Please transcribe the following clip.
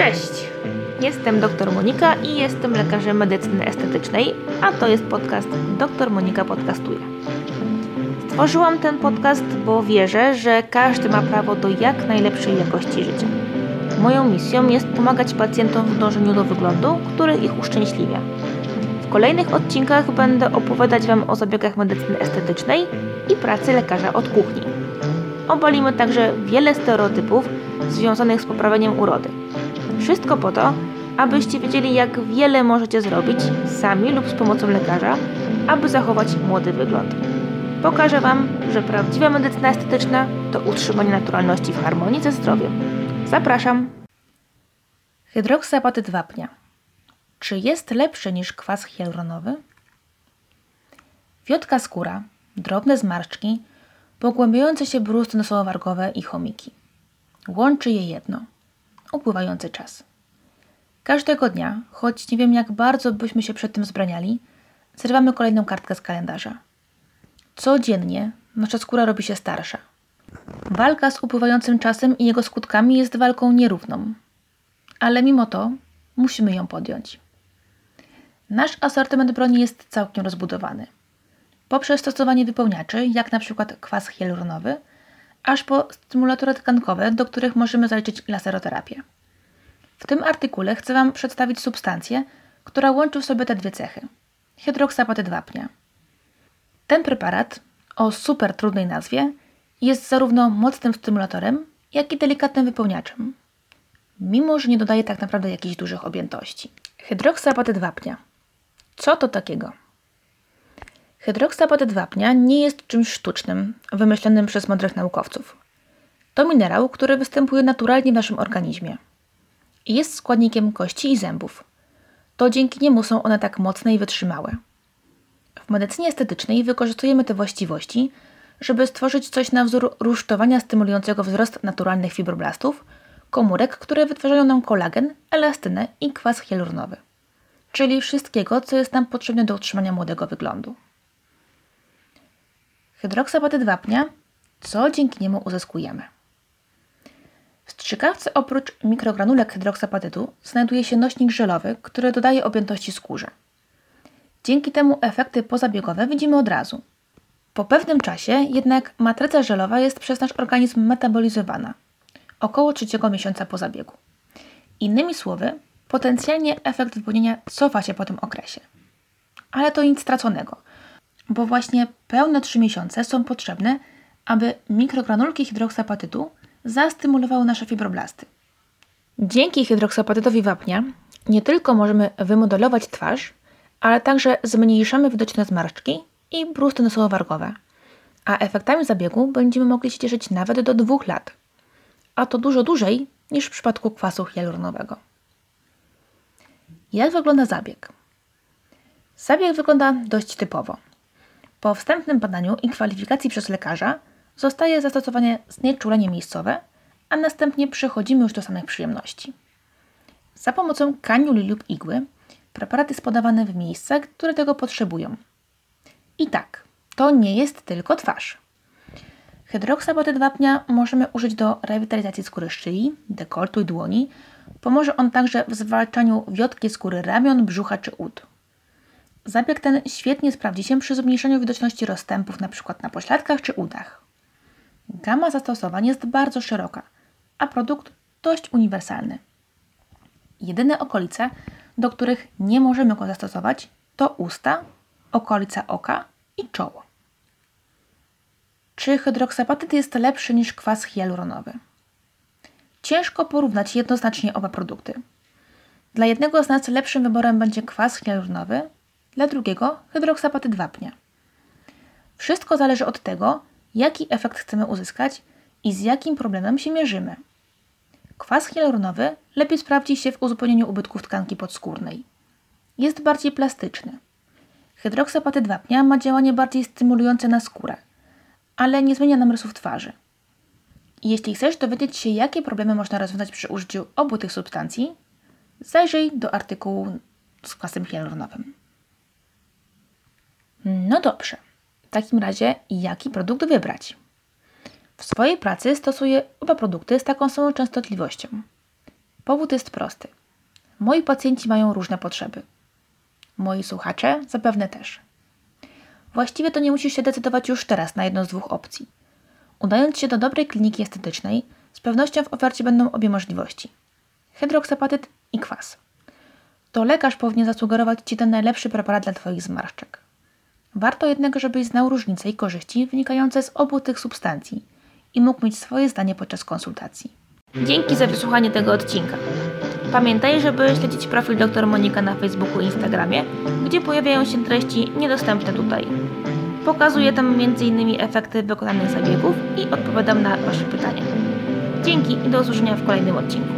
Cześć! Jestem dr Monika i jestem lekarzem medycyny estetycznej, a to jest podcast Dr Monika Podcastuje. Stworzyłam ten podcast, bo wierzę, że każdy ma prawo do jak najlepszej jakości życia. Moją misją jest pomagać pacjentom w dążeniu do wyglądu, który ich uszczęśliwia. W kolejnych odcinkach będę opowiadać Wam o zabiegach medycyny estetycznej i pracy lekarza od kuchni. Obalimy także wiele stereotypów związanych z poprawieniem urody. Wszystko po to, abyście wiedzieli, jak wiele możecie zrobić sami lub z pomocą lekarza, aby zachować młody wygląd. Pokażę Wam, że prawdziwa medycyna estetyczna to utrzymanie naturalności w harmonii ze zdrowiem. Zapraszam! Hydroksapatyt wapnia. Czy jest lepszy niż kwas hialuronowy? Wiotka skóra, drobne zmarszczki, pogłębiające się brusty nosowo-wargowe i chomiki. Łączy je jedno – upływający czas. Każdego dnia, choć nie wiem jak bardzo byśmy się przed tym zbraniali, zrywamy kolejną kartkę z kalendarza. Codziennie nasza skóra robi się starsza. Walka z upływającym czasem i jego skutkami jest walką nierówną. Ale mimo to musimy ją podjąć. Nasz asortyment broni jest całkiem rozbudowany. Poprzez stosowanie wypełniaczy, jak na przykład kwas hialuronowy, aż po stymulatory tkankowe, do których możemy zaliczyć laseroterapię. W tym artykule chcę Wam przedstawić substancję, która łączy w sobie te dwie cechy. Hydroksapatyt wapnia. Ten preparat, o super trudnej nazwie, jest zarówno mocnym stymulatorem, jak i delikatnym wypełniaczem. Mimo, że nie dodaje tak naprawdę jakichś dużych objętości. Hydroksapatyt wapnia. Co to takiego? Hydroksapatyt wapnia nie jest czymś sztucznym, wymyślonym przez mądrych naukowców. To minerał, który występuje naturalnie w naszym organizmie. Jest składnikiem kości i zębów. To dzięki niemu są one tak mocne i wytrzymałe. W medycynie estetycznej wykorzystujemy te właściwości, żeby stworzyć coś na wzór rusztowania stymulującego wzrost naturalnych fibroblastów, komórek, które wytwarzają nam kolagen, elastynę i kwas hialuronowy. Czyli wszystkiego, co jest nam potrzebne do utrzymania młodego wyglądu. Hydroksapatyt wapnia, co dzięki niemu uzyskujemy. W strzykawce oprócz mikrogranulek hydroksapatytu znajduje się nośnik żelowy, który dodaje objętości skórze. Dzięki temu efekty pozabiegowe widzimy od razu. Po pewnym czasie jednak matryca żelowa jest przez nasz organizm metabolizowana, około trzeciego miesiąca po zabiegu. Innymi słowy, potencjalnie efekt wypełnienia cofa się po tym okresie. Ale to nic straconego, bo właśnie pełne 3 miesiące są potrzebne, aby mikrogranulki hydroksapatytu zastymulowały nasze fibroblasty. Dzięki hydroksapatytowi wapnia nie tylko możemy wymodelować twarz, ale także zmniejszamy widoczne zmarszczki i brusty nosowo-wargowe, a efektami zabiegu będziemy mogli się cieszyć nawet do dwóch lat, a to dużo dłużej niż w przypadku kwasu hialuronowego. Jak wygląda zabieg? Zabieg wygląda dość typowo. Po wstępnym badaniu i kwalifikacji przez lekarza zostaje zastosowane znieczulenie miejscowe, a następnie przechodzimy już do samych przyjemności. Za pomocą kaniuli lub igły preparat jest podawany w miejsca, które tego potrzebują. I tak, to nie jest tylko twarz. Hydroksapatyt wapnia możemy użyć do rewitalizacji skóry szyi, dekoltu i dłoni. Pomoże on także w zwalczaniu wiotkiej skóry ramion, brzucha czy ud. Zabieg ten świetnie sprawdzi się przy zmniejszeniu widoczności rozstępów np. na pośladkach czy udach. Gama zastosowań jest bardzo szeroka, a produkt dość uniwersalny. Jedyne okolice, do których nie możemy go zastosować, to usta, okolica oka i czoło. Czy hydroksapatyt jest lepszy niż kwas hialuronowy? Ciężko porównać jednoznacznie oba produkty. Dla jednego z nas lepszym wyborem będzie kwas hialuronowy, dla drugiego hydroksapatyt wapnia. Wszystko zależy od tego, jaki efekt chcemy uzyskać i z jakim problemem się mierzymy. Kwas hialuronowy lepiej sprawdzi się w uzupełnieniu ubytków tkanki podskórnej. Jest bardziej plastyczny. Hydroksapatyt wapnia ma działanie bardziej stymulujące na skórę, ale nie zmienia nam rysów twarzy. jeśli chcesz dowiedzieć się, jakie problemy można rozwiązać przy użyciu obu tych substancji, zajrzyj do artykułu z kwasem hialuronowym. No dobrze. W takim razie, jaki produkt wybrać? W swojej pracy stosuję oba produkty z taką samą częstotliwością. Powód jest prosty. Moi pacjenci mają różne potrzeby. Moi słuchacze zapewne też. Właściwie to nie musisz się decydować już teraz na jedną z dwóch opcji. Udając się do dobrej kliniki estetycznej, z pewnością w ofercie będą obie możliwości. Hydroksapatyt i kwas. To lekarz powinien zasugerować Ci ten najlepszy preparat dla Twoich zmarszczek. Warto jednak, żebyś znał różnice i korzyści wynikające z obu tych substancji i mógł mieć swoje zdanie podczas konsultacji. Dzięki za wysłuchanie tego odcinka. Pamiętaj, żeby śledzić profil dr Monika na Facebooku i Instagramie, gdzie pojawiają się treści niedostępne tutaj. Pokazuję tam m.in. efekty wykonanych zabiegów i odpowiadam na Wasze pytania. Dzięki i do usłyszenia w kolejnym odcinku.